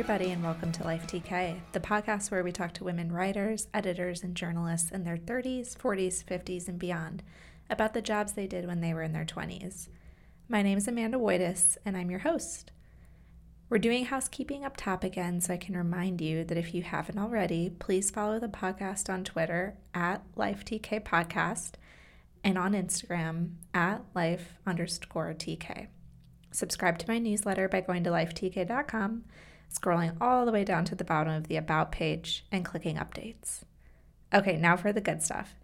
Everybody, and welcome to Life TK, the podcast where we talk to women writers, editors, and journalists in their 30s, 40s, 50s, and beyond about the jobs they did when they were in their 20s. My name is Amanda Woytus, and I'm your host. We're doing housekeeping up top again, so I can remind you that if you haven't already, please follow the podcast on Twitter at LifeTK Podcast and on Instagram at life underscore TK. Subscribe to my newsletter by going to lifetk.com scrolling all the way down to the bottom of the About page and clicking Updates. Okay, now for the good stuff.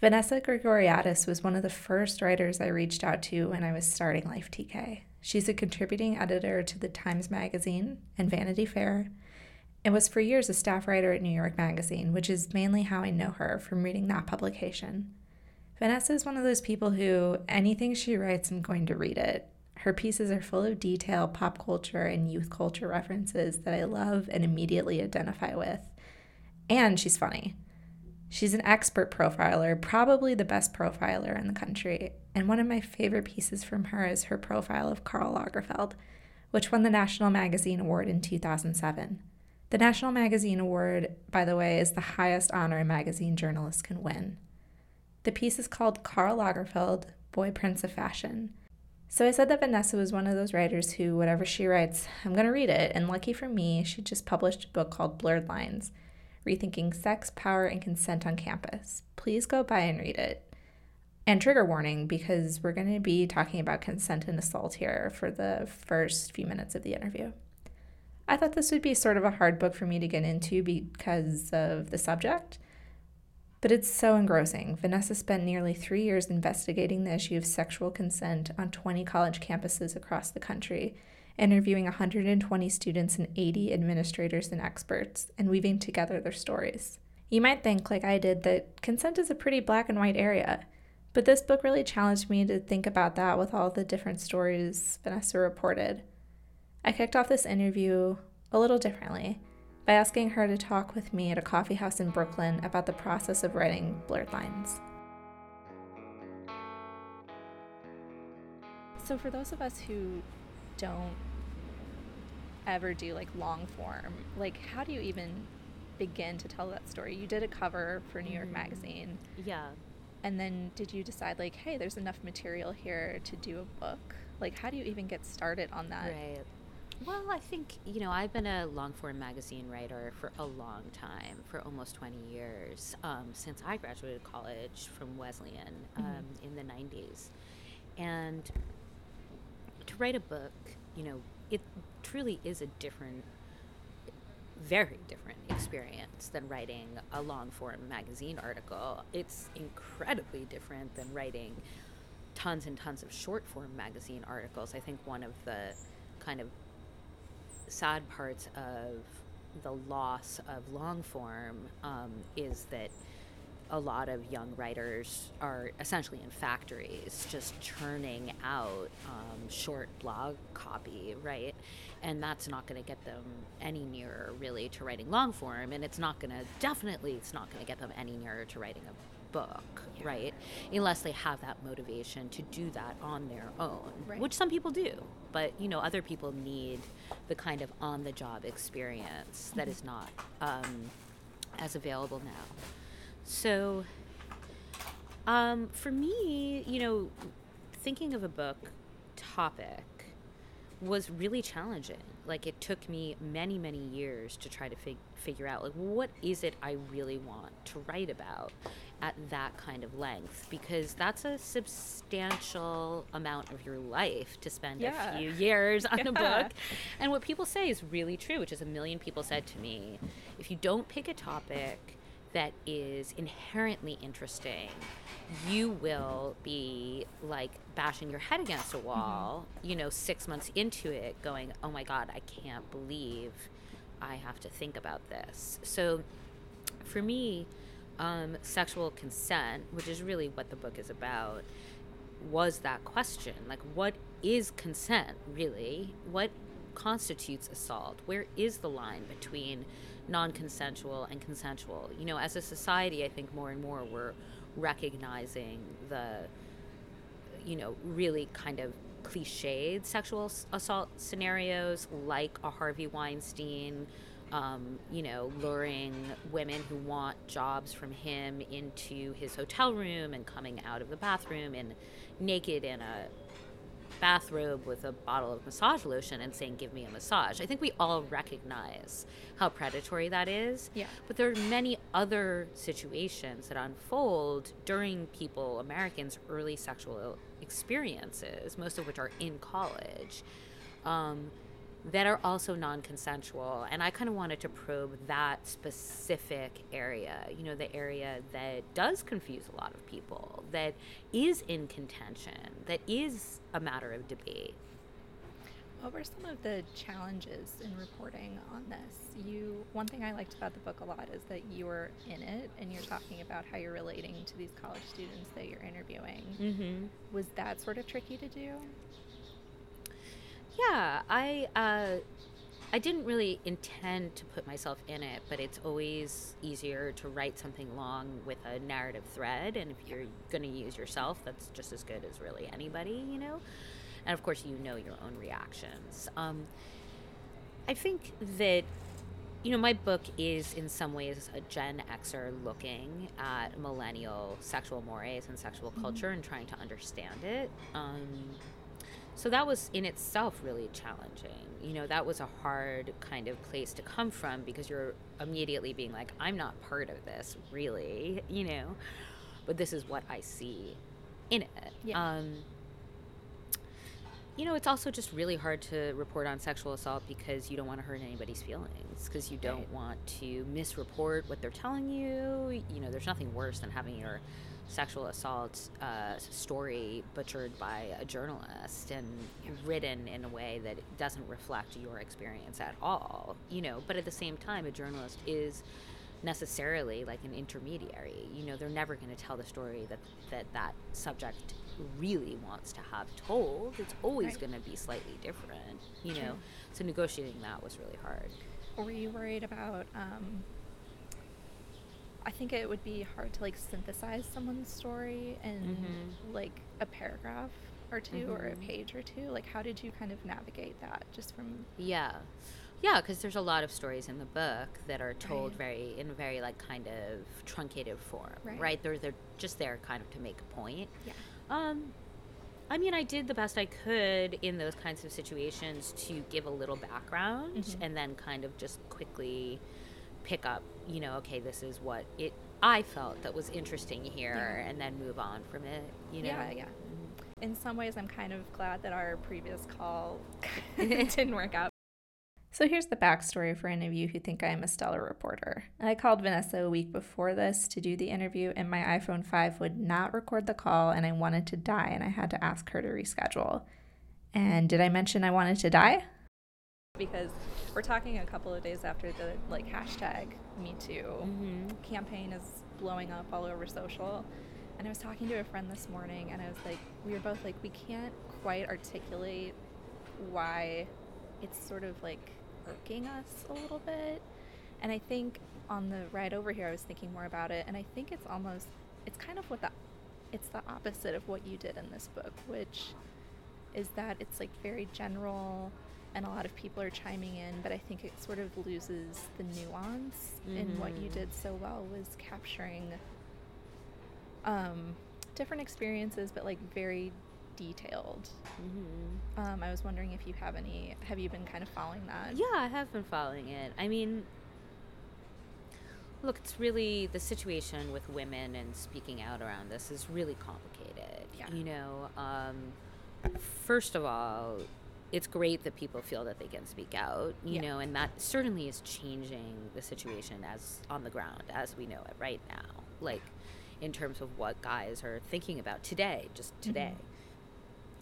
Vanessa Grigoriadis was one of the first writers I reached out to when I was starting Life TK. She's a contributing editor to the Times Magazine and Vanity Fair, and was for years a staff writer at New York Magazine, which is mainly how I know her from reading that publication. Vanessa is one of those people who anything she writes, I'm going to read it. Her pieces are full of detail, pop culture, and youth culture references that I love and immediately identify with. And she's funny. She's an expert profiler, probably the best profiler in the country. And one of my favorite pieces from her is her profile of Karl Lagerfeld, which won the National Magazine Award in 2007. The National Magazine Award, by the way, is the highest honor a magazine journalist can win. The piece is called Karl Lagerfeld, Boy Prince of Fashion. So I said that Vanessa was one of those writers who, whatever she writes, I'm going to read it. And lucky for me, she just published a book called Blurred Lines Rethinking Sex, Power, and Consent on Campus. Please go buy and read it. And trigger warning because we're going to be talking about consent and assault here for the first few minutes of the interview. I thought this would be sort of a hard book for me to get into because of the subject. But it's so engrossing. Vanessa spent nearly three years investigating the issue of sexual consent on 20 college campuses across the country, interviewing 120 students and 80 administrators and experts, and weaving together their stories. You might think, like I did, that consent is a pretty black and white area, but this book really challenged me to think about that with all the different stories Vanessa reported. I kicked off this interview a little differently by asking her to talk with me at a coffee house in Brooklyn about the process of writing Blurred Lines. So, for those of us who don't ever do like long form, like how do you even begin to tell that story? You did a cover for New York mm-hmm. Magazine. Yeah. And then did you decide like, hey, there's enough material here to do a book? Like how do you even get started on that? Right. Well, I think, you know, I've been a long form magazine writer for a long time, for almost 20 years, um, since I graduated college from Wesleyan um, mm-hmm. in the 90s. And to write a book, you know, it truly is a different, very different experience than writing a long form magazine article. It's incredibly different than writing tons and tons of short form magazine articles. I think one of the kind of sad parts of the loss of long form um, is that a lot of young writers are essentially in factories just churning out um, short blog copy, right? And that's not going to get them any nearer really to writing long form. And it's not going to, definitely, it's not going to get them any nearer to writing a book, yeah. right? Unless they have that motivation to do that on their own, right. which some people do. But you know, other people need the kind of on-the-job experience that is not um, as available now. So, um, for me, you know, thinking of a book topic was really challenging. Like it took me many, many years to try to fig- figure out like what is it I really want to write about at that kind of length because that's a substantial amount of your life to spend yeah. a few years on yeah. a book. And what people say is really true, which is a million people said to me, if you don't pick a topic that is inherently interesting, you will be like bashing your head against a wall, mm-hmm. you know, 6 months into it going, "Oh my god, I can't believe I have to think about this." So for me, um, sexual consent, which is really what the book is about, was that question. Like, what is consent really? What constitutes assault? Where is the line between non consensual and consensual? You know, as a society, I think more and more we're recognizing the, you know, really kind of cliched sexual assault scenarios like a Harvey Weinstein, um, you know, luring women who want jobs from him into his hotel room and coming out of the bathroom and naked in a bathrobe with a bottle of massage lotion and saying, Give me a massage. I think we all recognize how predatory that is. Yeah. But there are many other situations that unfold during people, Americans' early sexual experiences, most of which are in college. Um, that are also non-consensual and i kind of wanted to probe that specific area you know the area that does confuse a lot of people that is in contention that is a matter of debate What were some of the challenges in reporting on this? You one thing I liked about the book a lot is that you were in it and you're talking about how you're relating to these college students that you're interviewing. mm-hmm. Was that sort of tricky to do? Yeah, I uh, I didn't really intend to put myself in it, but it's always easier to write something long with a narrative thread, and if you're going to use yourself, that's just as good as really anybody, you know. And of course, you know your own reactions. Um, I think that you know, my book is in some ways a Gen Xer looking at millennial sexual mores and sexual culture and trying to understand it. Um, so that was in itself really challenging. You know, that was a hard kind of place to come from because you're immediately being like, I'm not part of this, really, you know, but this is what I see in it. Yeah. Um, you know, it's also just really hard to report on sexual assault because you don't want to hurt anybody's feelings, because you don't Right. want to misreport what they're telling you. You know, there's nothing worse than having your sexual assault uh, story butchered by a journalist and written in a way that doesn't reflect your experience at all. You know, but at the same time, a journalist is necessarily like an intermediary. You know, they're never going to tell the story that that that subject really wants to have told. It's always Right. going to be slightly different. You True. know, so negotiating that was really hard. Were you worried about um, I think it would be hard to like synthesize someone's story in Mhm. like a paragraph or 2 or a Mhm. page or two. Like how did you kind of navigate that just from Yeah. Yeah, because there's a lot of stories in the book that are told Right. very in a very like kind of truncated form, Right. right? They're they're just there kind of to make a point. Yeah. Um, I mean, I did the best I could in those kinds of situations to give a little background Mhm. and then kind of just quickly pick up, you know, okay, this is what it I felt that was interesting here, Yeah. and then move on from it. You know. Yeah, yeah. Mhm. in some ways I'm kind of glad that our previous call didn't work out. So here's the backstory for any of you who think I am a stellar reporter. I called Vanessa a week before this to do the interview, and my iPhone 5 would not record the call, and I wanted to die, and I had to ask her to reschedule. And did I mention I wanted to die? Because we're talking a couple of days after the like hashtag Me Too Mhm. campaign is blowing up all over social. And I was talking to a friend this morning, and I was like, we were both like, we can't quite articulate why it's sort of like irking us a little bit. And I think on the ride over here, I was thinking more about it, and I think it's almost, it's kind of what the, it's the opposite of what you did in this book, which is that it's like very general and a lot of people are chiming in but i think it sort of loses the nuance And what you did so well was capturing um, different experiences but like very detailed Mhm. um, i was wondering if you have any have you been kind of following that Yeah, I have been following it. I mean, look, it's really the situation with women and speaking out around this is really complicated. Yeah. You know, um, first of all, it's great that people feel that they can speak out, you Yeah. know, and that certainly is changing the situation as on the ground as we know it right now. Like, in terms of what guys are thinking about today, just mm-hmm. today.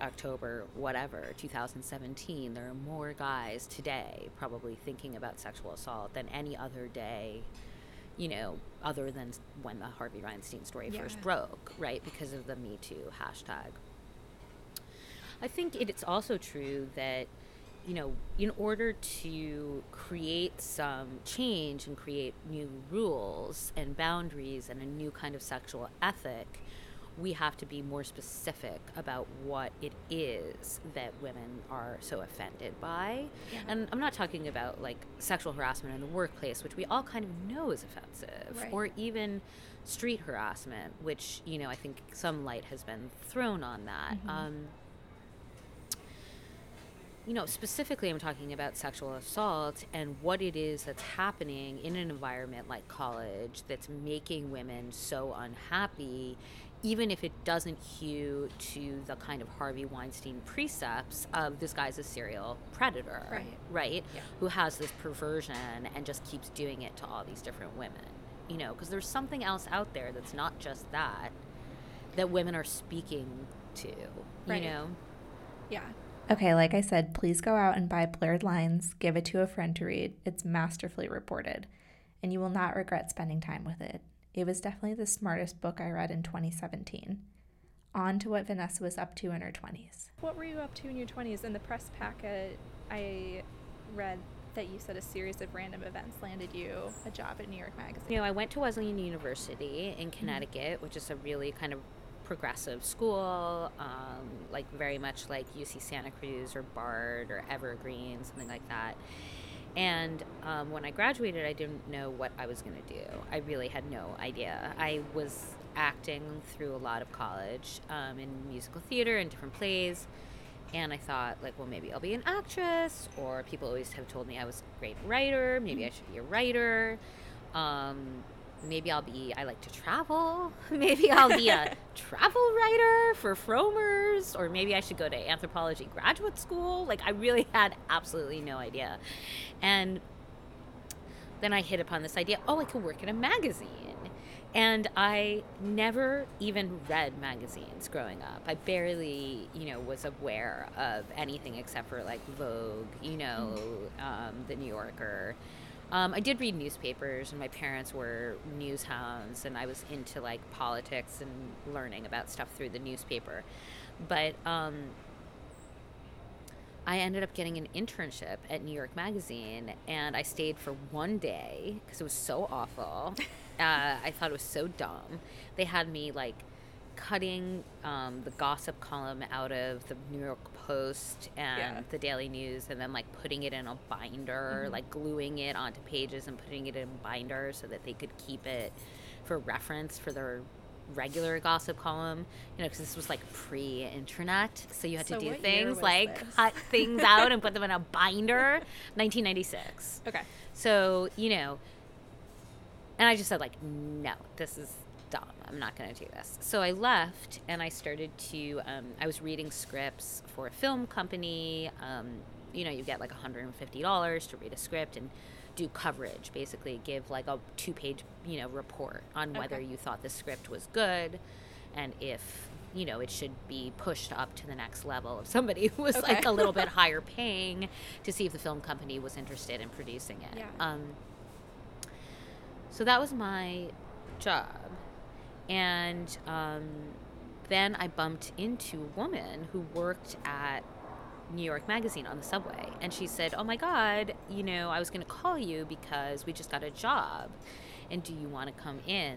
October, whatever, 2017, there are more guys today probably thinking about sexual assault than any other day, you know, other than when the Harvey Weinstein story Yeah. first broke, right? Because of the Me Too hashtag. I think it, it's also true that, you know, in order to create some change and create new rules and boundaries and a new kind of sexual ethic, we have to be more specific about what it is that women are so offended by. Yeah. And I'm not talking about like sexual harassment in the workplace, which we all kind of know is offensive, Right. or even street harassment, which, you know, I think some light has been thrown on that. Mhm. Um, you know, specifically, I'm talking about sexual assault and what it is that's happening in an environment like college that's making women so unhappy, even if it doesn't hew to the kind of Harvey Weinstein precepts of this guy's a serial predator, Right. right? Yeah. Who has this perversion and just keeps doing it to all these different women, you know, because there's something else out there that's not just that, that women are speaking to, Right. you know? Yeah. Okay, like I said, please go out and buy Blurred Lines, give it to a friend to read. It's masterfully reported, and you will not regret spending time with it. It was definitely the smartest book I read in 2017. On to what Vanessa was up to in her 20s. What were you up to in your 20s? In the press packet, I read that you said a series of random events landed you a job at New York Magazine. You know, I went to Wesleyan University in Connecticut, which is a really kind of progressive school, um, like very much like UC Santa Cruz or Bard or Evergreen, something like that. And um, when I graduated, I didn't know what I was going to do. I really had no idea. I was acting through a lot of college um, in musical theater and different plays. And I thought, like, well, maybe I'll be an actress, or people always have told me I was a great writer. Maybe I should be a writer. Um, maybe I'll be, I like to travel. maybe I'll be a travel writer for Frommer's, or maybe I should go to anthropology graduate school. Like, I really had absolutely no idea. And then I hit upon this idea oh, I could work in a magazine. And I never even read magazines growing up. I barely, you know, was aware of anything except for like Vogue, you know, um, the New Yorker. Um, I did read newspapers, and my parents were news hounds, and I was into like politics and learning about stuff through the newspaper. But um, I ended up getting an internship at New York Magazine, and I stayed for one day because it was so awful. uh, I thought it was so dumb. They had me like cutting um, the gossip column out of the New York Post and Yeah. the Daily News, and then like putting it in a binder, Mhm. like gluing it onto pages and putting it in a binder so that they could keep it for reference for their regular gossip column. You know, because this was like pre-internet, so you had So to do things like this? cut things out and put them in a binder. 1996. Okay. So, you know, and I just said, like, no, this is dumb. I'm not going to do this. So I left and I started to, um, I was reading scripts for a film company. Um, you know, you get like $150 to read a script and do coverage, basically give like a two page, you know, report on whether Okay. you thought the script was good and if, you know, it should be pushed up to the next level if somebody who was Okay. like a little bit higher paying to see if the film company was interested in producing it. Yeah. Um, so that was my job. And um, then I bumped into a woman who worked at New York Magazine on the subway. And she said, Oh my God, you know, I was going to call you because we just got a job. And do you want to come in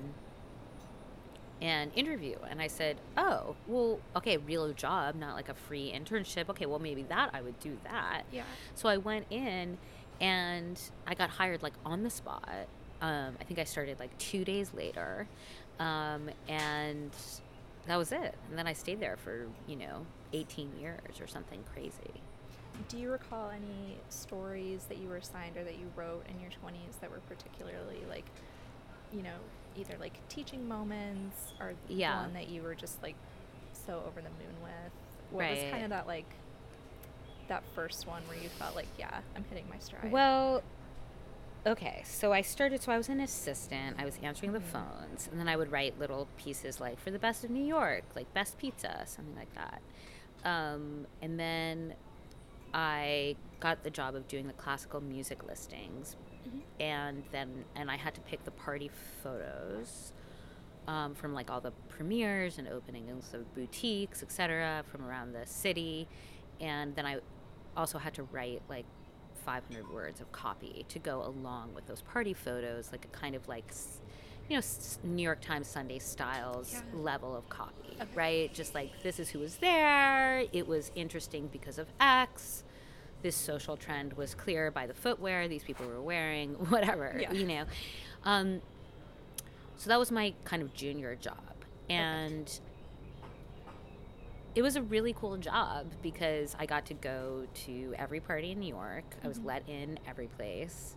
and interview? And I said, Oh, well, okay, real job, not like a free internship. Okay, well, maybe that I would do that. Yeah. So I went in and I got hired like on the spot. Um, I think I started like two days later. Um, and that was it. And then I stayed there for, you know, 18 years or something crazy. Do you recall any stories that you were assigned or that you wrote in your 20s that were particularly like, you know, either like teaching moments or Yeah. one that you were just like so over the moon with? What was kind of that like that first one where you felt like, yeah, I'm hitting my stride? Well, okay. So I started, so I was an assistant. I was answering the Mhm. phones. And then I would write little pieces like for the best of New York, like best pizza, something like that. Um, and then I got the job of doing the classical music listings. Mhm. And then, and I had to pick the party photos. Um, from like all the premieres and openings of boutiques, etc., from around the city, and then I also had to write like 500 words of copy to go along with those party photos, like a kind of like, you know, New York Times Sunday Styles Yeah. level of copy, Okay. right? Just like this is who was there. It was interesting because of X. This social trend was clear by the footwear these people were wearing, whatever, Yeah. you know. Um, so that was my kind of junior job. And it was a really cool job because I got to go to every party in New York. I was let in every place.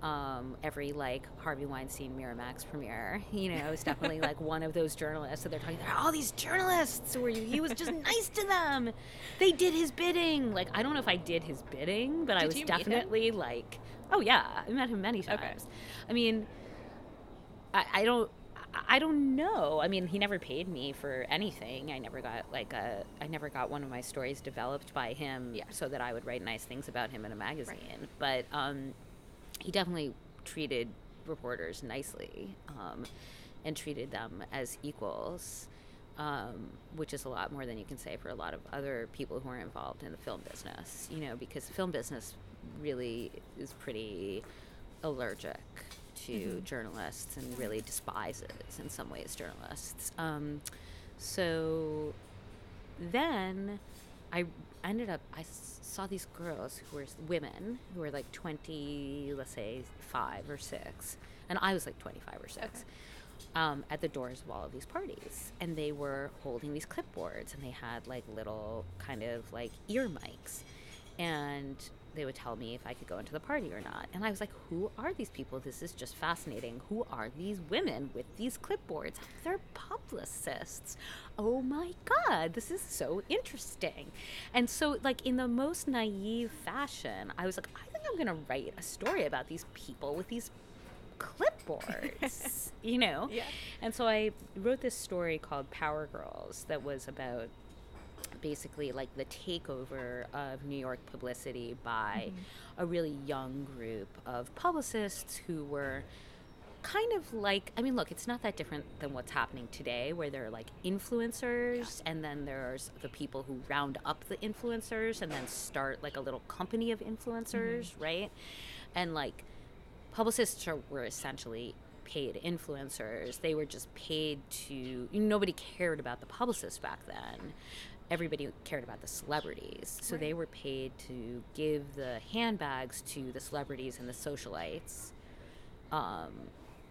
Um, every like Harvey Weinstein Miramax premiere, you know, I was definitely like one of those journalists. So they're talking, there are all these journalists where you, he was just nice to them. They did his bidding. Like I don't know if I did his bidding, but I was you meet him? definitely like, oh yeah, I met him many Okay. times. I mean, I, I don't I- don't know. I mean, he never paid me for anything. I never got like a I never got one of my stories developed by him Yeah. so that I would write nice things about him in a magazine. But um, he definitely treated reporters nicely um, and treated them as equals. Um, which is a lot more than you can say for a lot of other people who are involved in the film business, you know, because the film business really is pretty allergic to Mhm. journalists and really despises, in some ways, journalists. Um, so then I ended up, I saw these girls who were women who were like 20, let's say five or six, and I was like 25 or six. Um, at the doors of all of these parties, and they were holding these clipboards, and they had like little kind of like ear mics, and they would tell me if I could go into the party or not. And I was like, who are these people? This is just fascinating. Who are these women with these clipboards? They're publicists. Oh my God, this is so interesting. And so, like, in the most naive fashion, I was like, I think I'm going to write a story about these people with these clipboards, you know? Yeah. And so I wrote this story called Power Girls that was about basically like the takeover of New York publicity by mm-hmm. a really young group of publicists who were kind of like I mean look it's not that different than what's happening today where there are like influencers and then there's the people who round up the influencers and then start like a little company of influencers mm-hmm. right and like publicists are, were essentially paid influencers. They were just paid to. Nobody cared about the publicists back then. Everybody cared about the celebrities. So they were paid to give the handbags to the celebrities and the socialites. Um,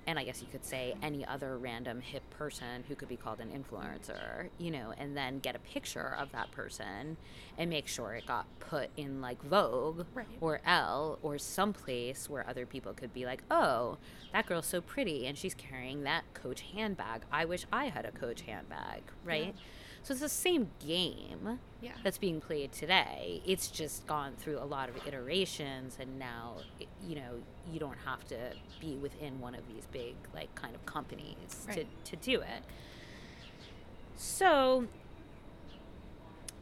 and I guess you could say any other random hip person who could be called an influencer, you know, and then get a picture of that person and make sure it got put in like Vogue Right. or Elle or someplace where other people could be like, oh, that girl's so pretty and she's carrying that Coach handbag. I wish I had a Coach handbag, right? So it's the same game Yeah. that's being played today. It's just gone through a lot of iterations, and now, you know, you don't have to be within one of these big, like, kind of companies Right. to, to do it. So,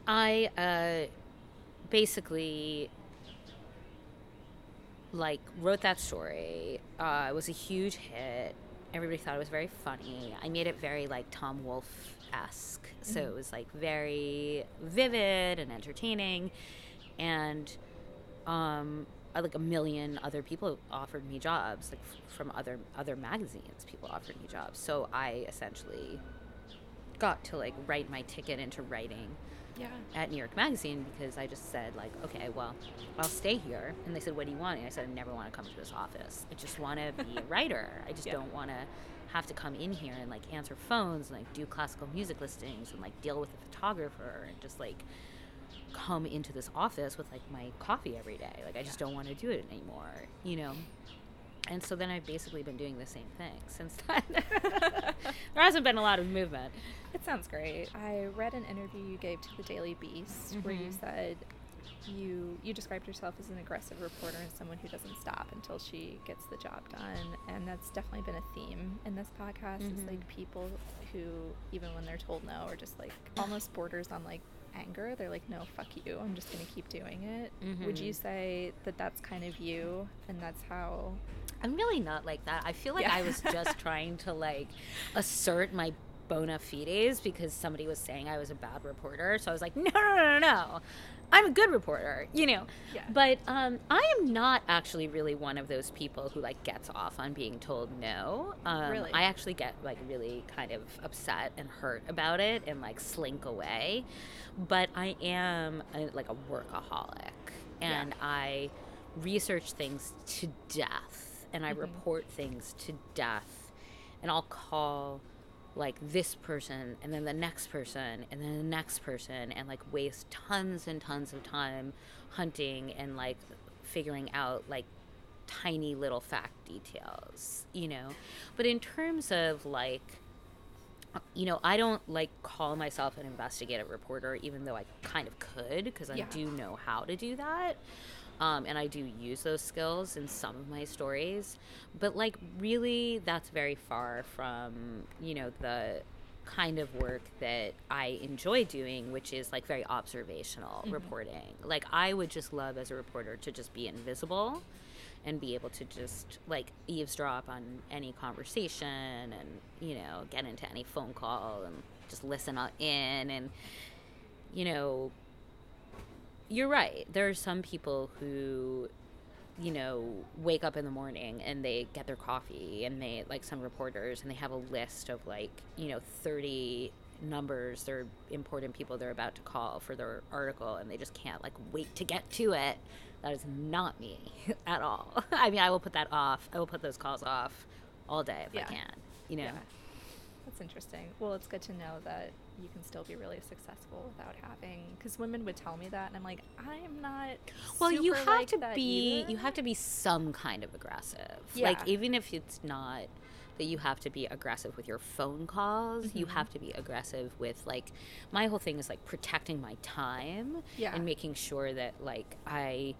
I uh, basically like wrote that story. Uh, it was a huge hit. Everybody thought it was very funny. I made it very like Tom Wolfe esque, so it was like very vivid and entertaining, and um, uh, like a million other people offered me jobs, like from other other magazines. People offered me jobs, so I essentially got to like write my ticket into writing Yeah. at New York Magazine because I just said like, okay, well, I'll stay here. And they said, what do you want? And I said, I never want to come to this office. I just want to be a writer. I just Yeah. don't want to have to come in here and like answer phones and like do classical music listings and like deal with a photographer and just like come into this office with like my coffee every day. Like I just don't want to do it anymore, you know. And so then I've basically been doing the same thing since then. there hasn't been a lot of movement. It sounds great. I read an interview you gave to the Daily Beast where you Mhm. said you you described yourself as an aggressive reporter and someone who doesn't stop until she gets the job done. And that's definitely been a theme in this podcast. Is Mhm. like people who even when they're told no are just like almost borders on like anger. They're like, no, fuck you. I'm just gonna keep doing it. Would you Mhm. say that that's kind of you and that's how? I'm really not like that. I feel like Yeah. I was just trying to like assert my bona fides because somebody was saying I was a bad reporter. So I was like, no, no, no, no, no. I'm a good reporter, you know. Yeah. But um, I am not actually really one of those people who like gets off on being told no. Um, Really? I actually get like really kind of upset and hurt about it and like slink away. But I am a, like a workaholic, Yeah. and I research things to death, and I Mhm. report things to death, and I'll call like this person and then the next person and then the next person and like waste tons and tons of time hunting and like figuring out like tiny little fact details you know but in terms of like you know i don't like call myself an investigative reporter even though i kind of could because i Yeah. do know how to do that um, and I do use those skills in some of my stories, but like really, that's very far from you know the kind of work that I enjoy doing, which is like very observational reporting. Like I would just love as a reporter to just be invisible and be able to just like eavesdrop on any conversation and you know get into any phone call and just listen in and you know you're right. There are some people who, you know, wake up in the morning and they get their coffee and they, like some reporters, and they have a list of like, you know, 30 numbers, they're important people they're about to call for their article, and they just can't like wait to get to it. That is not me at all. I mean, I will put that off. I will put those calls off all day if Yeah. I can, you know? Yeah. That's interesting. Well, it's good to know that you can still be really successful without having because women would tell me that and I'm like, I am not well you have like to be either." you have to be some kind of aggressive Yeah. like even if it's not that you have to be aggressive with your phone calls you Mhm. have to be aggressive with like my whole thing is like protecting my time Yeah. and making sure that like i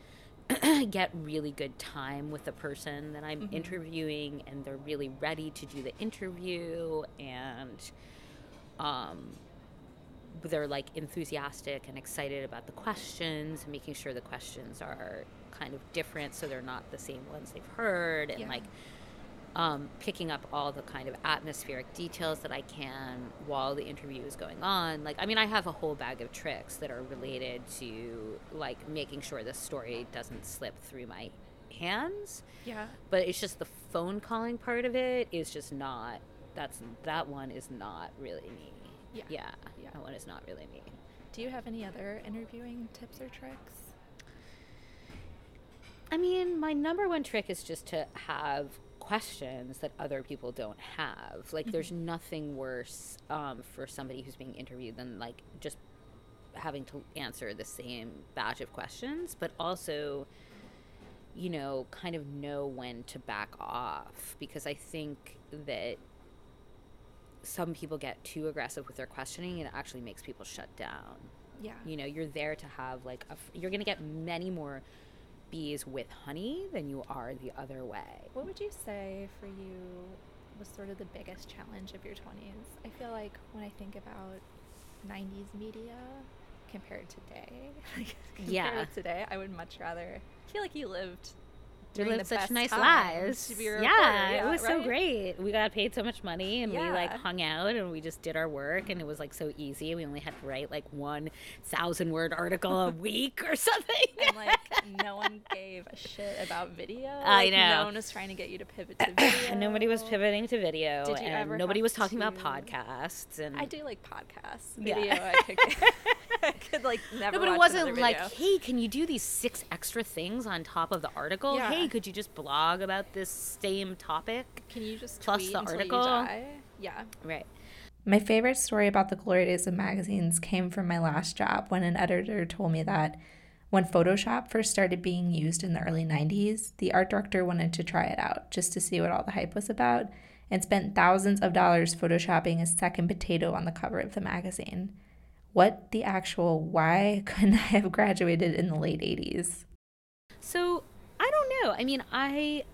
get really good time with the person that i'm Mhm. interviewing and they're really ready to do the interview and um they're like enthusiastic and excited about the questions and making sure the questions are kind of different so they're not the same ones they've heard and Yeah. like um, picking up all the kind of atmospheric details that I can while the interview is going on. Like, I mean, I have a whole bag of tricks that are related to like making sure the story doesn't slip through my hands yeah. but it's just the phone calling part of it is just not that's that one is not really me Yeah. yeah, Yeah. that one is not really me Do you have any other interviewing tips or tricks? i mean my number one trick is just to have questions that other people don't have. Like there's nothing worse um, for somebody who's being interviewed than like just having to answer the same batch of questions but also you know kind of know when to back off because i think that some people get too aggressive with their questioning and it actually makes people shut down. Yeah. you know you're there to have like a you're going to get many more bees with honey than you are the other way What would you say for you was sort of the biggest challenge of your 20s? I feel like when I think about 90s media compared to today, like, compared Yeah. today, I would much rather feel like you lived we lived such nice lives to a yeah, it was so great we got paid so much money and we like hung out and we just did our work and it was like so easy we only had to write like one thousand word article a week or something and like no one gave a shit about video. I know. No one was trying to get you to pivot to video. nobody was pivoting to video Did you and ever nobody was talking about podcasts and I do like podcasts. Yeah. Video, I could, I could like never. No, but it wasn't like, hey, can you do these six extra things on top of the article? Yeah. Hey, could you just blog about this same topic? Can you just plus tweet the until article? Yeah. Right. My favorite story about the glory days of magazines came from my last job when an editor told me that when Photoshop first started being used in the early 90s, the art director wanted to try it out just to see what all the hype was about and spent thousands of dollars photoshopping a second potato on the cover of the magazine. What the actual why couldn't I have graduated in the late 80s? So I don't know. I mean, I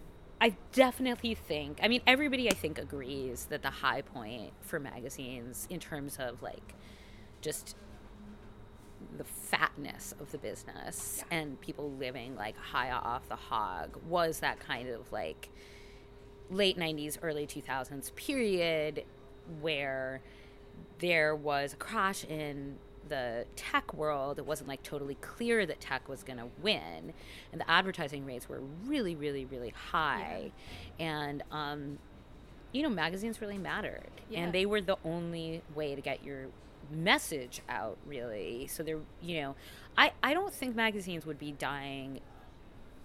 I definitely think. I mean, everybody I think agrees that the high point for magazines in terms of like just the fatness of the business Yeah. and people living like high off the hog was that kind of like late 90s early 2000s period where there was a crash in the tech world, it wasn't like totally clear that tech was going to win, and the advertising rates were really, really, really high, and um, you know, magazines really mattered, Yeah. and they were the only way to get your message out, really. So there, you know, I I don't think magazines would be dying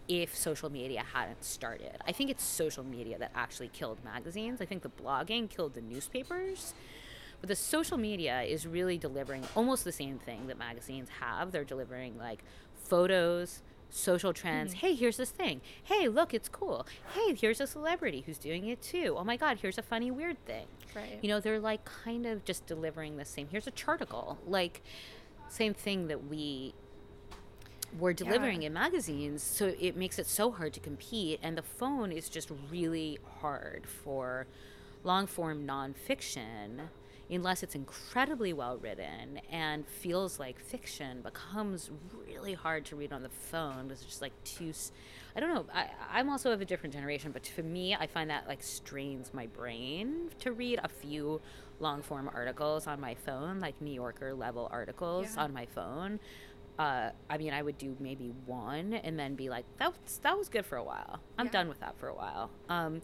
if social media hadn't started. I think it's social media that actually killed magazines. I think the blogging killed the newspapers. But the social media is really delivering almost the same thing that magazines have. They're delivering like photos, social trends. Mm-hmm. Hey, here's this thing. Hey, look, it's cool. Hey, here's a celebrity who's doing it too. Oh my God, here's a funny, weird thing. Right. You know, they're like kind of just delivering the same. Here's a charticle. Like, same thing that we were delivering Yeah. in magazines. So it makes it so hard to compete. And the phone is just really hard for long form nonfiction unless it's incredibly well written and feels like fiction becomes really hard to read on the phone it's just like too I don't know I, i'm also of a different generation but for me i find that like strains my brain to read a few long form articles on my phone like new yorker level articles Yeah. on my phone uh, I mean, I would do maybe one and then be like, that was, that was good for a while. I'm Yeah. done with that for a while. Um,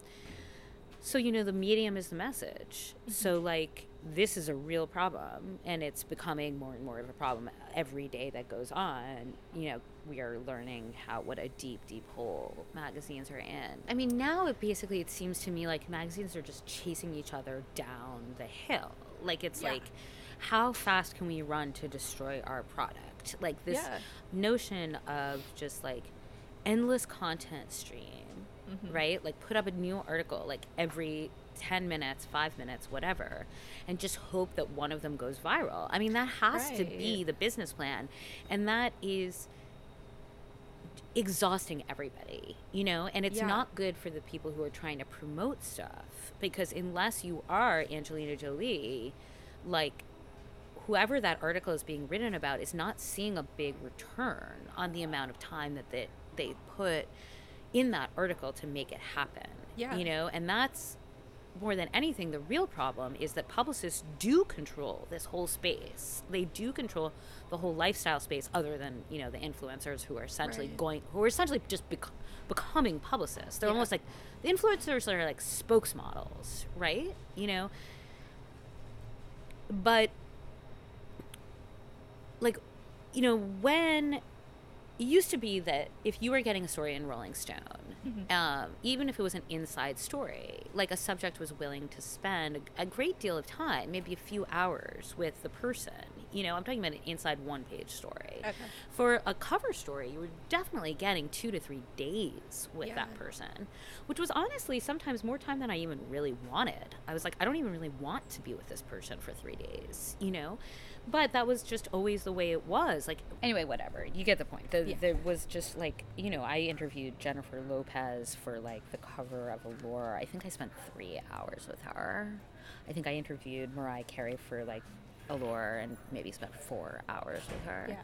so, you know, the medium is the message. So, like, this is a real problem, and it's becoming more and more of a problem every day that goes on. You know, we are learning how what a deep, deep hole magazines are in. I mean, now it basically it seems to me like magazines are just chasing each other down the hill. Like, it's Yeah. like, how fast can we run to destroy our product? Like this Yeah. notion of just like endless content stream, mm-hmm. right? Like put up a new article like every 10 minutes, 5 minutes, whatever, and just hope that one of them goes viral. I mean, that has to be the business plan. And that is exhausting everybody, you know? And it's Yeah. not good for the people who are trying to promote stuff because unless you are Angelina Jolie, like whoever that article is being written about is not seeing a big return on the amount of time that they, they put in that article to make it happen. Yeah. You know, and that's more than anything, the real problem is that publicists do control this whole space. They do control the whole lifestyle space, other than you know the influencers who are essentially Right. going, who are essentially just bec- becoming publicists. They're Yeah. almost like the influencers are like spokesmodels, right? You know, but like you know when it used to be that if you were getting a story in rolling stone um, even if it was an inside story like a subject was willing to spend a, a great deal of time maybe a few hours with the person you know i'm talking about an inside one page story. Okay. for a cover story you were definitely getting two to three days with Yeah. that person which was honestly sometimes more time than i even really wanted. I was like i don't even really want to be with this person for three days you know? But that was just always the way it was like anyway whatever. You get the point. The, Yeah. there was just like you know i interviewed jennifer lopez for like the cover of allure. I think i spent three hours with her. I think i interviewed mariah carey for like allure and maybe spent four hours with her Yeah.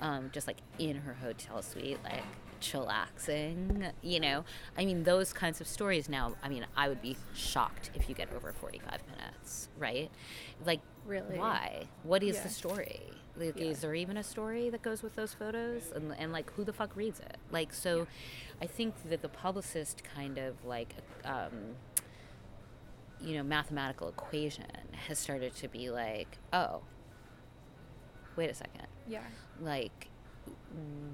um, just like in her hotel suite, like chillaxing, you know. I mean, those kinds of stories now, I mean, I would be shocked if you get over 45 minutes, right? Like, Really? why? What is Yeah. the story? Like, Yeah. Is there even a story that goes with those photos? And, and like, who the fuck reads it? Like, so I think that the publicist kind of like, um, you know, mathematical equation has started to be like, oh, wait a second Yeah. like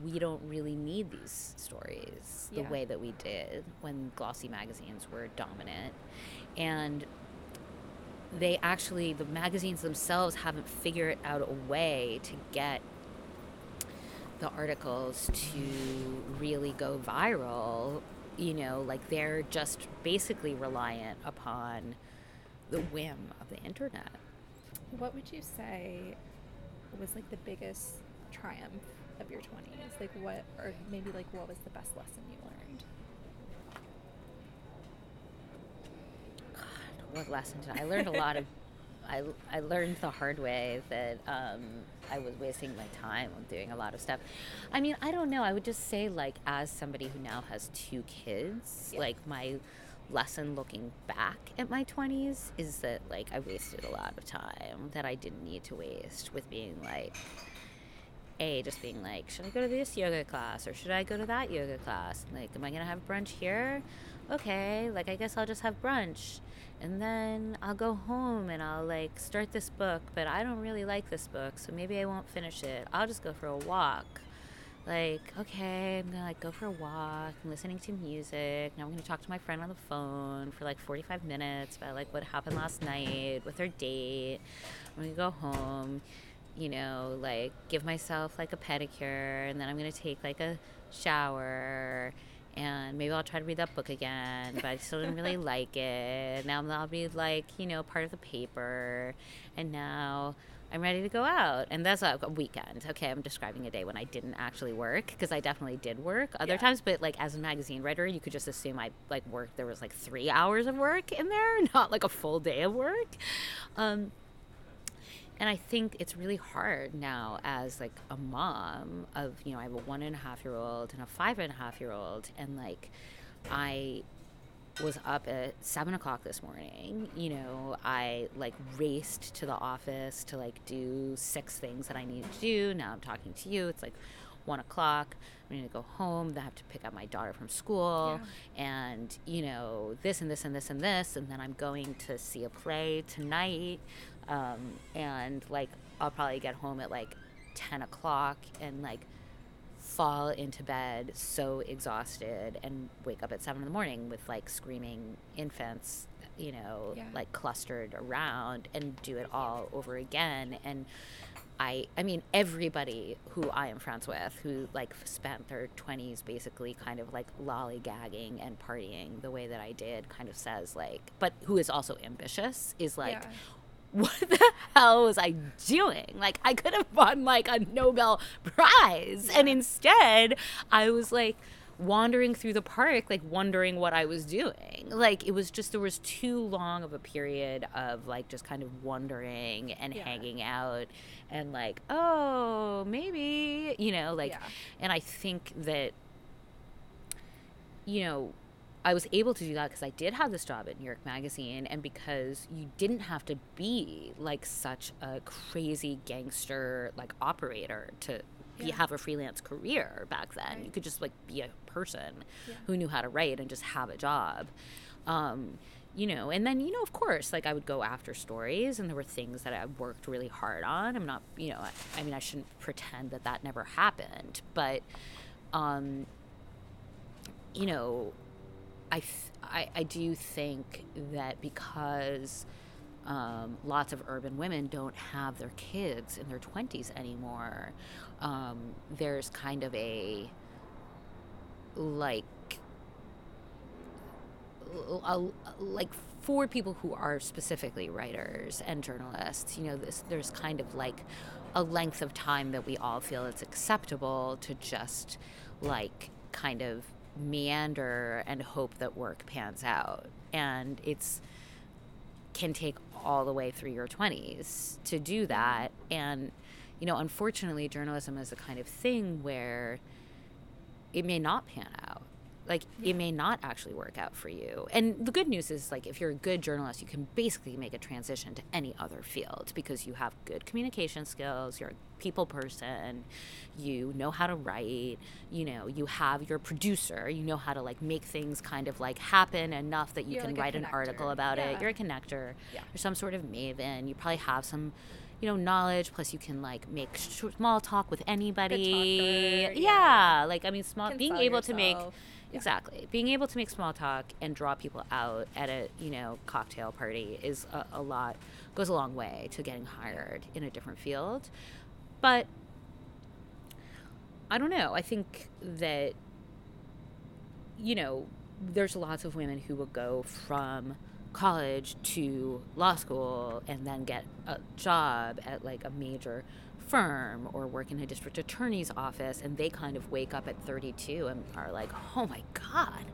we don't really need these stories the Yeah. way that we did when glossy magazines were dominant and they actually the magazines themselves haven't figured out a way to get the articles to really go viral you know like they're just basically reliant upon the whim of the internet What would you say was like the biggest triumph of your 20s? Like what or maybe like what was the best lesson you learned? God, what lesson did I, I learned a lot of I, I learned the hard way that um, I was wasting my time on doing a lot of stuff. I mean, I don't know. I would just say, like, as somebody who now has two kids, Yeah. like, my lesson looking back at my 20s is that like I wasted a lot of time that I didn't need to waste with being like a just being like should I go to this yoga class or should I go to that yoga class like am I going to have brunch here okay like I guess I'll just have brunch and then I'll go home and I'll like start this book but I don't really like this book so maybe I won't finish it I'll just go for a walk like, okay, I'm gonna like go for a walk, I'm listening to music. Now I'm gonna talk to my friend on the phone for like 45 minutes about like what happened last night with her date. I'm gonna go home, you know, like give myself like a pedicure, and then I'm gonna take like a shower. And maybe I'll try to read that book again, but I still didn't really like it. Now I'll be like, you know, part of the paper. And now I'm ready to go out. And that's a, weekend. Okay, I'm describing a day when I didn't actually work because I definitely did work other yeah. times, but like as a magazine writer, you could just assume I like worked there was like 3 hours of work in there, not like a full day of work. Um, and I think it's really hard now as like a mom of, you know, I have a one and a half year old and a five and a half year old and like I was up at seven o'clock this morning. You know, I like raced to the office to like do six things that I needed to do. Now I'm talking to you. It's like one o'clock. I'm going to go home. Then I have to pick up my daughter from school, yeah. and you know this and this and this and this, and then I'm going to see a play tonight. Um, and like I'll probably get home at like ten o'clock, and like fall into bed so exhausted and wake up at seven in the morning with like screaming infants you know yeah. like clustered around and do it all over again. And I I mean everybody who I am friends with who like spent their 20s basically kind of like lollygagging and partying the way that I did kind of says like but who is also ambitious is like yeah what the hell was I doing? Like, I could have won like a Nobel Prize. And instead, I was like wandering through the park, like wondering what I was doing. Like, it was just, there was too long of a period of like just kind of wondering and yeah. hanging out and like, oh, maybe, you know, like, yeah. and I think that, you know, I was able to do that because I did have this job at New York Magazine, and because you didn't have to be like such a crazy gangster like operator to yeah. have a freelance career back then. Right. You could just like be a person yeah. who knew how to write and just have a job. Um, you know, and then, you know, of course, like I would go after stories and there were things that I worked really hard on. I'm not, you know, I, I mean, I shouldn't pretend that that never happened, but, um, you know, I, I, I do think that because um, lots of urban women don't have their kids in their 20s anymore, um, there's kind of a like a, like for people who are specifically writers and journalists, you know, this, there's kind of like a length of time that we all feel it's acceptable to just like kind of meander and hope that work pans out. And it's can take all the way through your 20s to do that. And, you know, unfortunately, journalism is a kind of thing where it may not pan out like it may not actually work out for you and the good news is like if you're a good journalist you can basically make a transition to any other field because you have good communication skills you're a people person you know how to write you know you have your producer you know how to like make things kind of like happen enough that you you're can like write an article about yeah. it you're a connector yeah. you're some sort of maven you probably have some you know knowledge plus you can like make small talk with anybody talker, yeah. yeah. like i mean small being able yourself. to make Exactly. Being able to make small talk and draw people out at a, you know, cocktail party is a, a lot, goes a long way to getting hired in a different field. But I don't know. I think that, you know, there's lots of women who will go from college to law school and then get a job at like a major firm or work in a district attorney's office and they kind of wake up at 32 and are like, oh my God,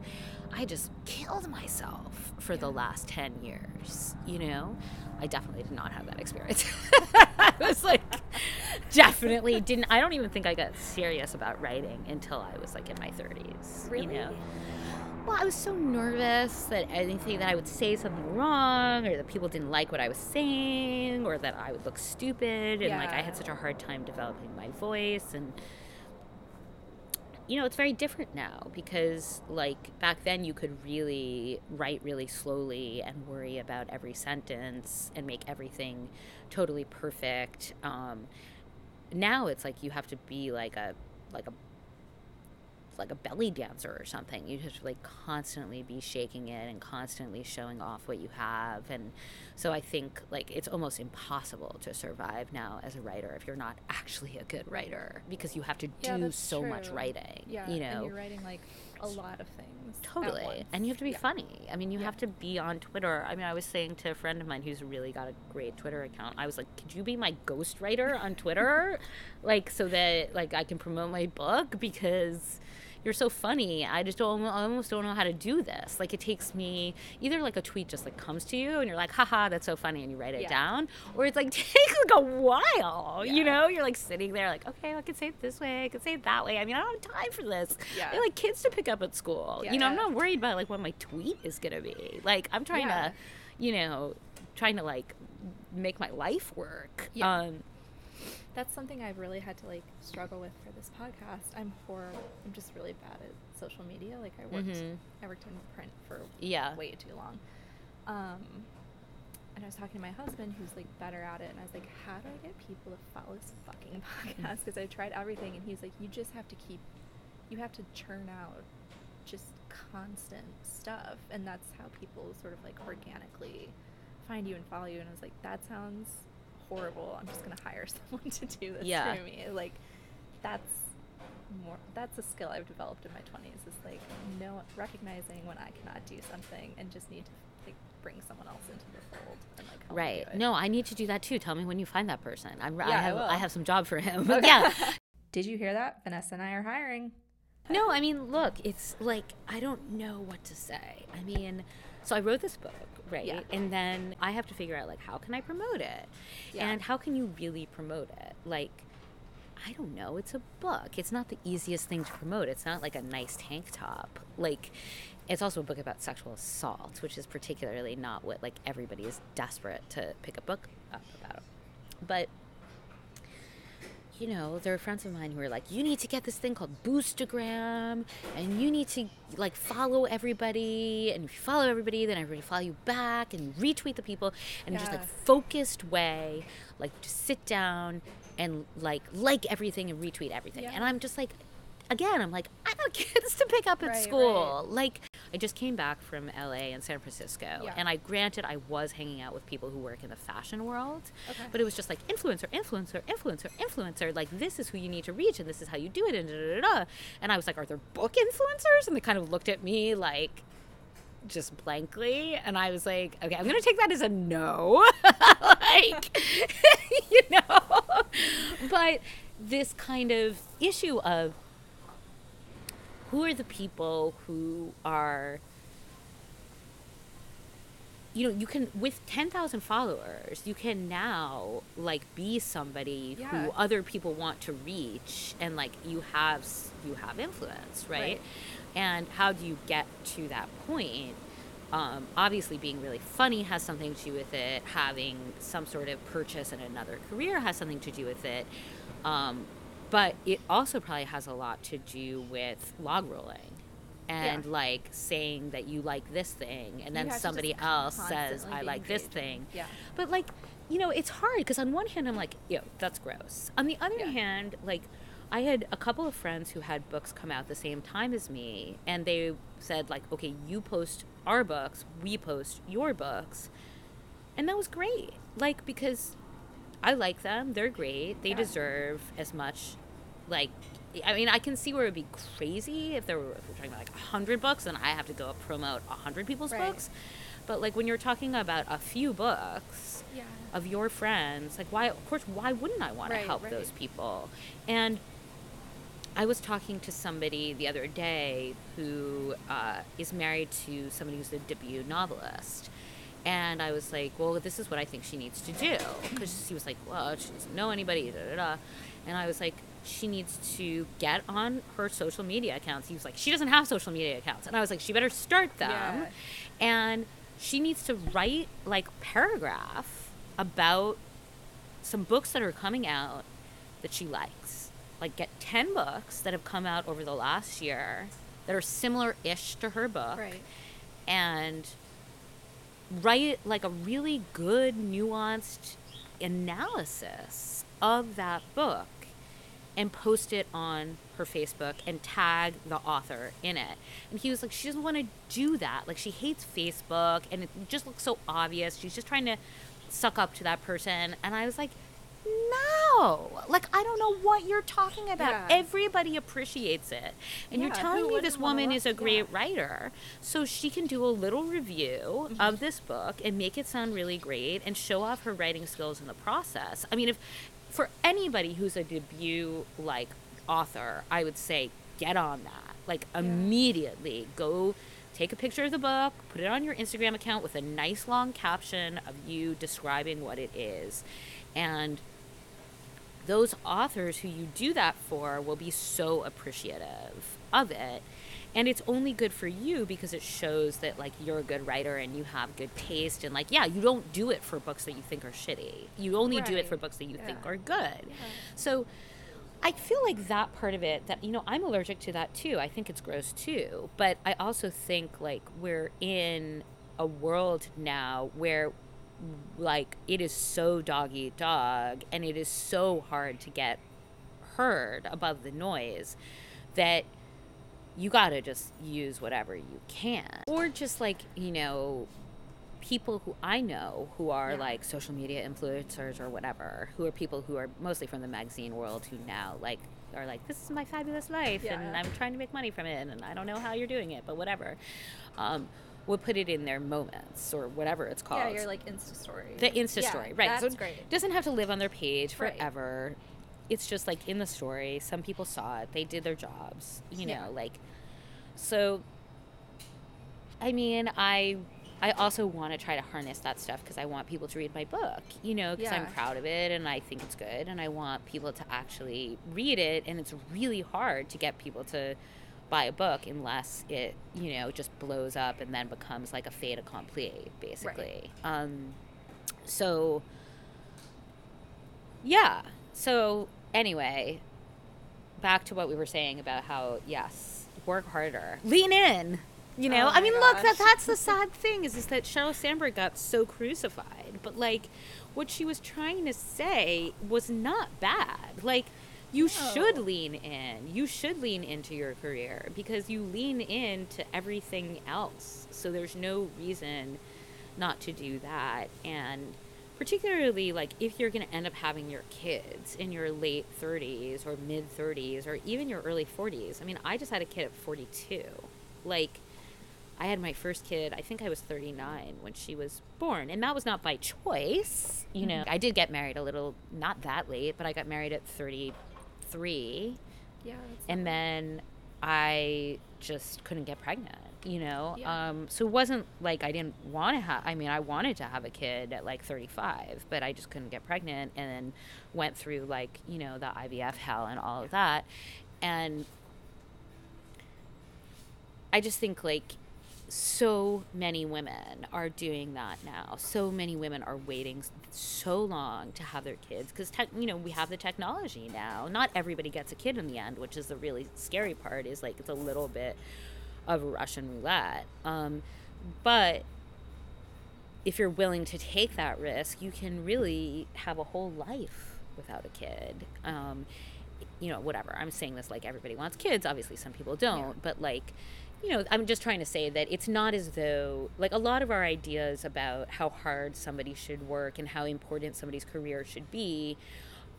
I just killed myself for the last 10 years. You know, I definitely did not have that experience. I was like, definitely didn't. I don't even think I got serious about writing until I was like in my 30s. Really? You know? Well, I was so nervous that anything that I would say something wrong, or that people didn't like what I was saying, or that I would look stupid, and like I had such a hard time developing my voice, and you know, it's very different now because like back then you could really write really slowly and worry about every sentence and make everything totally perfect. Um, now it's like you have to be like a like a like a belly dancer or something. You just like constantly be shaking it and constantly showing off what you have. And so I think like it's almost impossible to survive now as a writer if you're not actually a good writer because you have to Yeah, do so much writing. Yeah, You and know, you're writing like a lot of things. Totally. And you have to be Yeah. funny. I mean, you Yeah. have to be on Twitter. I mean, I was saying to a friend of mine who's really got a great Twitter account, I was like, could you be my ghostwriter on Twitter? like, so that, like, I can promote my book because you're so funny. I just don't, I almost don't know how to do this. Like, it takes me either like a tweet just like comes to you and you're like, haha, that's so funny, and you write it Yeah. down, or it's like takes like a while, you know? You're like sitting there, like, okay, I can say it this way, I can say it that way. I mean, I don't have time for this. Yeah. Have, like kids to pick up at school. Yeah, you know, I'm not worried about like what my tweet is gonna be. Like I'm trying Yeah. to, you know, trying to like make my life work. Yeah. Um, That's something I've really had to like struggle with for this podcast. I'm horrible. I'm just really bad at social media. Like I worked, Mhm. I worked in print for Yeah. way too long. Um, and I was talking to my husband, who's like better at it, and I was like, "How do I get people to follow this fucking podcast?" Because I tried everything, and he's like, "You just have to keep, you have to churn out just constant stuff, and that's how people sort of like organically find you and follow you." And I was like, "That sounds horrible. I'm just gonna hire someone to do this Yeah. for me." Like, that's more that's a skill I've developed in my 20s is like no recognizing when I cannot do something and just need to like bring someone else into the fold and like help right. do it. No, I need to do that too. Tell me when you find that person. I'm, Yeah, I have will. I have some job for him. Okay. yeah. Did you hear that? Vanessa and I are hiring. No, I mean, look, it's like I don't know what to say. I mean, so I wrote this book, right? Yeah. And then I have to figure out like how can I promote it? Yeah. And how can you really promote it? Like I don't know, it's a book. It's not the easiest thing to promote. It's not like a nice tank top. Like it's also a book about sexual assault, which is particularly not what like everybody is desperate to pick a book up about. But you know, there are friends of mine who are like, you need to get this thing called Boostagram, and you need to like follow everybody, and if you follow everybody, then everybody follow you back, and retweet the people, and just like focused way, like just sit down and like like everything and retweet everything, Yeah. and I'm just like, again, I'm like, I got kids to pick up at Right, school, like. I just came back from LA and San Francisco, Yeah. and I granted I was hanging out with people who work in the fashion world, Okay. but it was just like influencer, influencer, influencer, influencer. Like this is who you need to reach, and this is how you do it, and da da da. da. And I was like, are there book influencers? And they kind of looked at me like just blankly, and I was like, okay, I'm gonna take that as a no, like you know. But this kind of issue of who are the people who are you know you can with 10,000 followers you can now like be somebody Yeah. who other people want to reach and like you have you have influence right, Right. and how do you get to that point um, obviously being really funny has something to do with it having some sort of purchase in another career has something to do with it um, but it also probably has a lot to do with log rolling and Yeah. like saying that you like this thing and then somebody else says i like this thing Yeah. but like you know it's hard because on one hand i'm like yo that's gross on the other Yeah. hand like i had a couple of friends who had books come out the same time as me and they said like okay you post our books we post your books and that was great like because i like them they're great they Yeah. deserve as much like I mean, I can see where it would be crazy if there were if we're talking about like hundred books, and I have to go promote hundred people's Right. books. But like when you're talking about a few books Yeah. of your friends, like why? Of course, why wouldn't I want to help right. those people? And I was talking to somebody the other day who uh, is married to somebody who's a debut novelist. And I was like, well, this is what I think she needs to do. Because she was like, well, she doesn't know anybody, da da da. And I was like, she needs to get on her social media accounts. He was like, she doesn't have social media accounts. And I was like, she better start them. Yeah. And she needs to write like paragraph about some books that are coming out that she likes. Like get 10 books that have come out over the last year that are similar-ish to her book Right. and write like a really good nuanced analysis of that book and post it on her Facebook and tag the author in it. And he was like, she doesn't want to do that. Like, she hates Facebook and it just looks so obvious. She's just trying to suck up to that person. And I was like, no. Like, I don't know what you're talking about. Yeah. Everybody appreciates it. And you're telling me this woman is a great yeah. writer so she can do a little review Mm-hmm. of this book and make it sound really great and show off her writing skills in the process. I mean, if for anybody who's a debut like author, I would say get on that. Like immediately go take a picture of the book, put it on your Instagram account with a nice long caption of you describing what it is. And those authors who you do that for will be so appreciative of it. And it's only good for you because it shows that like you're a good writer and you have good taste and like yeah you don't do it for books that you think are shitty. You only do it for books that you think are good. Yeah. so I feel like that part of it that you know I'm allergic to that too. I think it's gross too, but I also think like we're in a world now where like it is so dog eat dog and it is so hard to get heard above the noise that you got to just use whatever you can or just like you know people who I know who are Yeah. like social media influencers or whatever, who are people who are mostly from the magazine world who now like are like, this is my fabulous life and I'm trying to make money from it and I don't know how you're doing it, but whatever. Um, would put it in their moments or whatever it's called. Yeah, you're like Insta story. the Insta Yeah, story, right? That's so it great. doesn't have to live on their page Right. forever. It's just like in the story. Some people saw it. They did their jobs. You know, like so. I mean, I I also want to try to harness that stuff because I want people to read my book. You know, because I'm proud of it and I think it's good, and I want people to actually read it. And it's really hard to get people to buy a book unless it you know just blows up and then becomes like a fait accompli basically. Um so yeah. So anyway back to what we were saying about how yes work harder. Lean in you know? Oh i mean look that, that's the sad thing is is that sheryl sandberg got so crucified but like what she was trying to say was not bad. Like you oh. should lean in. You should lean into your career because you lean into everything else. So there's no reason not to do that. And particularly like if you're going to end up having your kids in your late 30s or mid 30s or even your early 40s i mean i just had a kid at 42 like i had my first kid i think i was 39 when she was born. And that was not by choice you mm-hmm. know. I did get married a little not that late but i got married at 33 Yeah. And then I just couldn't get pregnant, you know. Yeah. Um, so it wasn't like I didn't want to have. I mean, I wanted to have a kid at like 35, but I just couldn't get pregnant, and then went through like you know the IVF hell and all of that, and I just think like so many women are doing that now. So many women are waiting so long to have their kids because you know we have the technology now. Not everybody gets a kid in the end, which is the really scary part. Is like it's a little bit of Russian roulette. Um, but if you're willing to take that risk, you can really have a whole life without a kid. Um, you know, whatever. I'm saying this like everybody wants kids. Obviously, some people don't. But like, you know, I'm just trying to say that it's not as though like a lot of our ideas about how hard somebody should work and how important somebody's career should be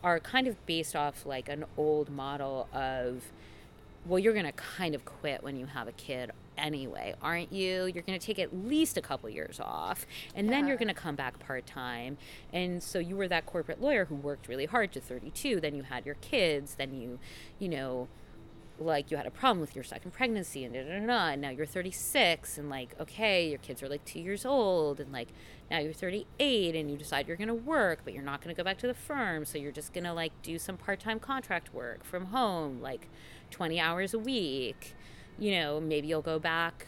are kind of based off like an old model of well, you're going to kind of quit when you have a kid anyway, aren't you? You're going to take at least a couple years off, and then you're going to come back part time. And so you were that corporate lawyer who worked really hard to 32, then you had your kids, then you, you know, like you had a problem with your second pregnancy and da, da, da, and now you're 36 and like okay your kids are like two years old and like now you're 38 and you decide you're going to work but you're not going to go back to the firm so you're just going to like do some part-time contract work from home like 20 hours a week. You know maybe you'll go back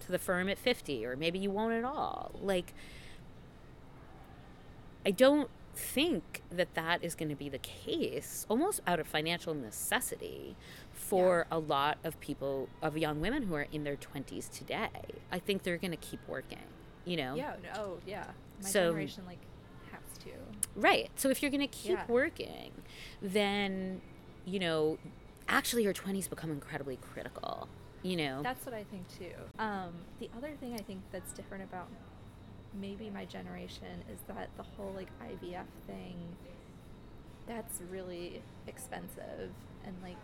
to the firm at 50 or maybe you won't at all. Like i don't think that that is going to be the case almost out of financial necessity for a lot of people of young women who are in their 20s today i think they're going to keep working you know Yeah. No, oh, yeah. My So- generation like has to. right so if you're going to keep Yeah. working then you know actually your 20s become incredibly critical you know That's what I think too. Um, the other thing I think that's different about maybe my generation is that the whole like IVF thing that's really expensive and like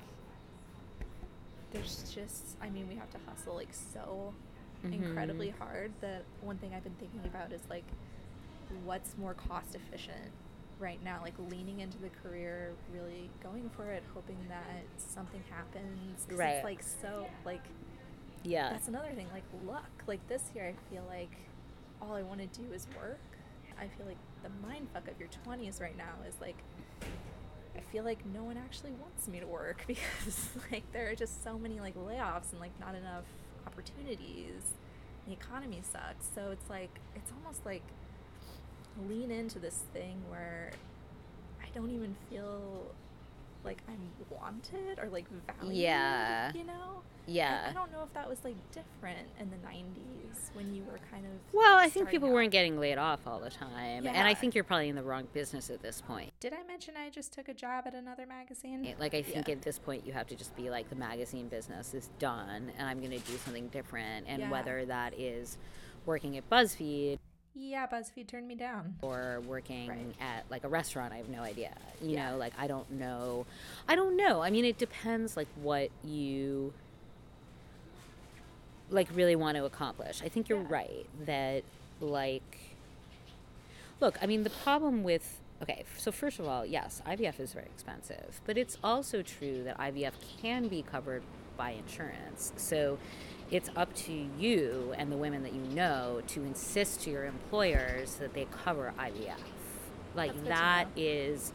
there's just I mean we have to hustle like so incredibly Mhm. hard that one thing I've been thinking about is like what's more cost efficient right now like leaning into the career really going for it hoping that something happens. Right. it's like so like yeah that's another thing like luck like this year i feel like all i want to do is work i feel like the mind fuck of your 20s right now is like i feel like no one actually wants me to work because like there are just so many like layoffs and like not enough opportunities. The economy sucks. So it's like it's almost like lean into this thing where i don't even feel like i'm wanted or like valued Yeah. you know yeah I, I don't know if that was like different in the 90s when you were kind of. Well, I think people out. weren't getting laid off all the time. And I think you're probably in the wrong business at this point. Did I mention I just took a job at another magazine? Like, I think Yeah. at this point, you have to just be like, the magazine business is done, and I'm going to do something different. And Yeah. whether that is working at BuzzFeed Yeah, BuzzFeed turned me down. or working Right. at like a restaurant, I have no idea. You Yeah. know, like, I don't know. I don't know. I mean, it depends, like, what you like really want to accomplish. I think you're Yeah. right that like look, I mean the problem with okay, so first of all, yes, IVF is very expensive, but it's also true that IVF can be covered by insurance. So it's up to you and the women that you know to insist to your employers that they cover IVF. Like That's good to that know. is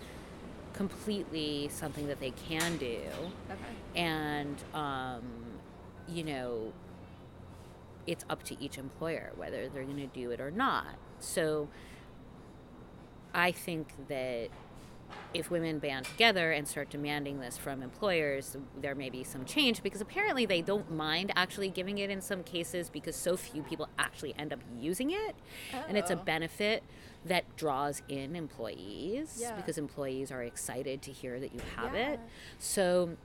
completely something that they can do Okay. and um, you know it's up to each employer whether they're going to do it or not so i think that if women band together and start demanding this from employers there may be some change because apparently they don't mind actually giving it in some cases because so few people actually end up using it and it's a Oh. benefit that draws in employees Yeah. because employees are excited to hear that you have Yeah. it so,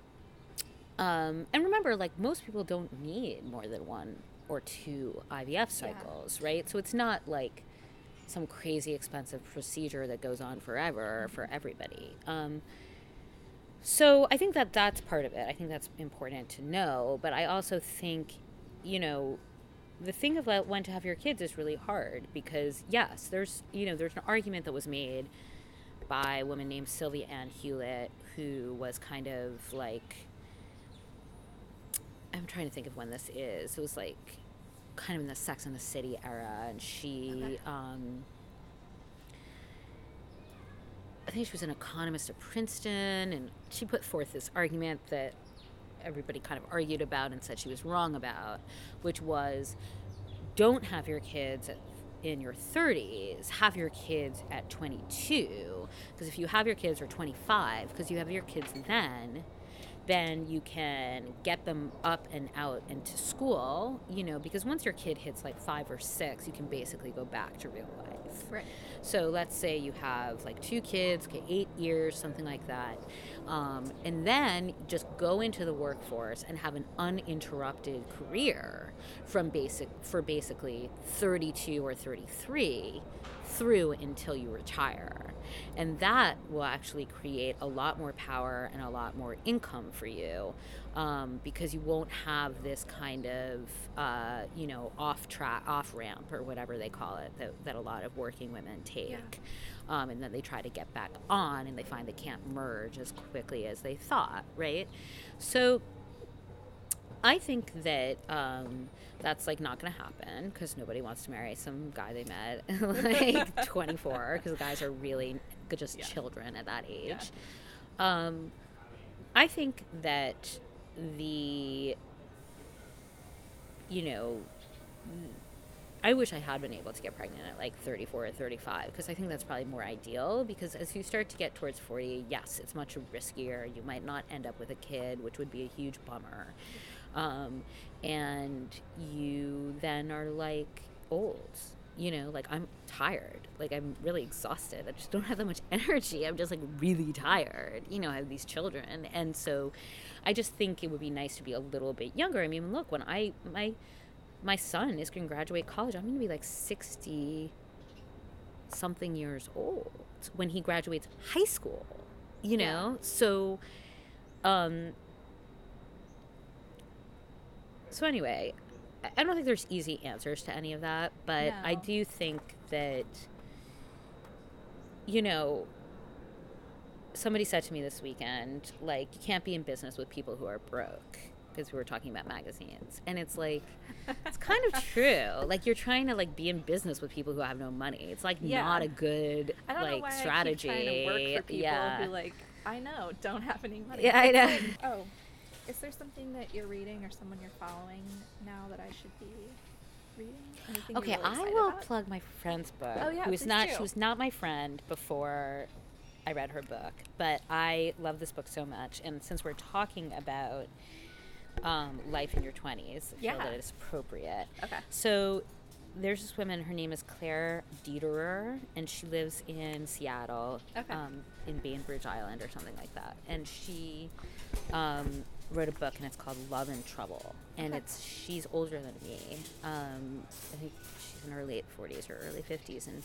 um, and remember, like most people don't need more than one or two IVF cycles, right? So it's not like some crazy expensive procedure that goes on forever for everybody. Um, so I think that that's part of it. I think that's important to know. But I also think, you know, the thing of when to have your kids is really hard because yes, there's you know there's an argument that was made by a woman named Sylvia Ann Hewlett who was kind of like I'm trying to think of when this is. It was like kind of in the Sex and the City era, and she Okay. um, I think she was an economist at Princeton, and she put forth this argument that everybody kind of argued about and said she was wrong about, which was don't have your kids at, in your 30s, have your kids at 22. Because if you have your kids or 25, because you have your kids then, then you can get them up and out and to school, you know, because once your kid hits like five or six, you can basically go back to real life. Right. So let's say you have like two kids, okay, eight years, something like that. Um, and then just go into the workforce and have an uninterrupted career from basic for basically 32 or 33 through until you retire. And that will actually create a lot more power and a lot more income for you um, because you won't have this kind of, uh, you know, off track, off ramp or whatever they call it that, that a lot of working women take. Um, and then they try to get back on and they find they can't merge as quickly as they thought, right? So I think that um, that's like not going to happen because nobody wants to marry some guy they met like 24 because guys are really just Yeah. children at that age. Um, I think that the, you know, I wish I had been able to get pregnant at like 34 or 35 because I think that's probably more ideal. Because as you start to get towards 40, yes, it's much riskier. You might not end up with a kid, which would be a huge bummer. Um, and you then are like old. You know, like I'm tired. Like I'm really exhausted. I just don't have that much energy. I'm just like really tired. You know, I have these children. And so I just think it would be nice to be a little bit younger. I mean, look, when I, my, my son is going to graduate college. I'm going to be like 60 something years old when he graduates high school, you Yeah. know? So, um, so anyway, I- I don't think there's easy answers to any of that, but I do think that, you know, somebody said to me this weekend, like, you can't be in business with people who are broke because we were talking about magazines. And it's like, it's kind of true. Like, you're trying to, like, be in business with people who have no money. It's, like, Yeah. not a good, I don't know like, strategy. I keep trying to work for people yeah. who like I know don't have any money. Yeah, I know. like, oh, is there something that you're reading or someone you're following now that I should be reading? Anything Okay, really I will about? plug my friend's book. Oh, yeah, who was not do. she was not my friend before I read her book, but I love this book so much. And since we're talking about um, life in your twenties, feel Yeah. that it's appropriate. Okay. So there's this woman. Her name is Claire Dederer, and she lives in Seattle, Okay. um, in Bainbridge Island or something like that. And she um, wrote a book, and it's called Love and Trouble. And Okay. it's she's older than me. Um, I think she's in her late 40s or early 50s, and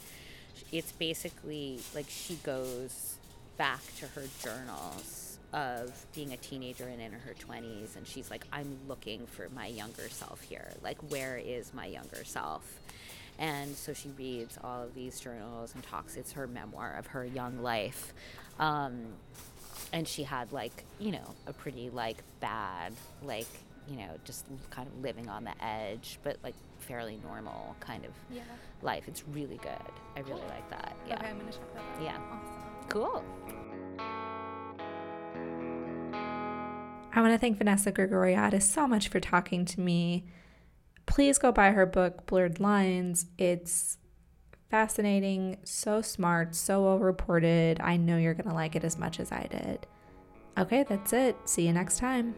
it's basically like she goes back to her journals of being a teenager and in her 20s and she's like i'm looking for my younger self here like where is my younger self and so she reads all of these journals and talks it's her memoir of her young life um, and she had like you know a pretty like bad like you know just kind of living on the edge but like fairly normal kind of Yeah. life it's really good i really Cool. like that yeah Okay, I'm gonna check that out. Yeah. Awesome. cool I want to thank Vanessa Grigoriadis so much for talking to me. Please go buy her book, Blurred Lines. It's fascinating, so smart, so well reported. I know you're going to like it as much as I did. Okay, that's it. See you next time.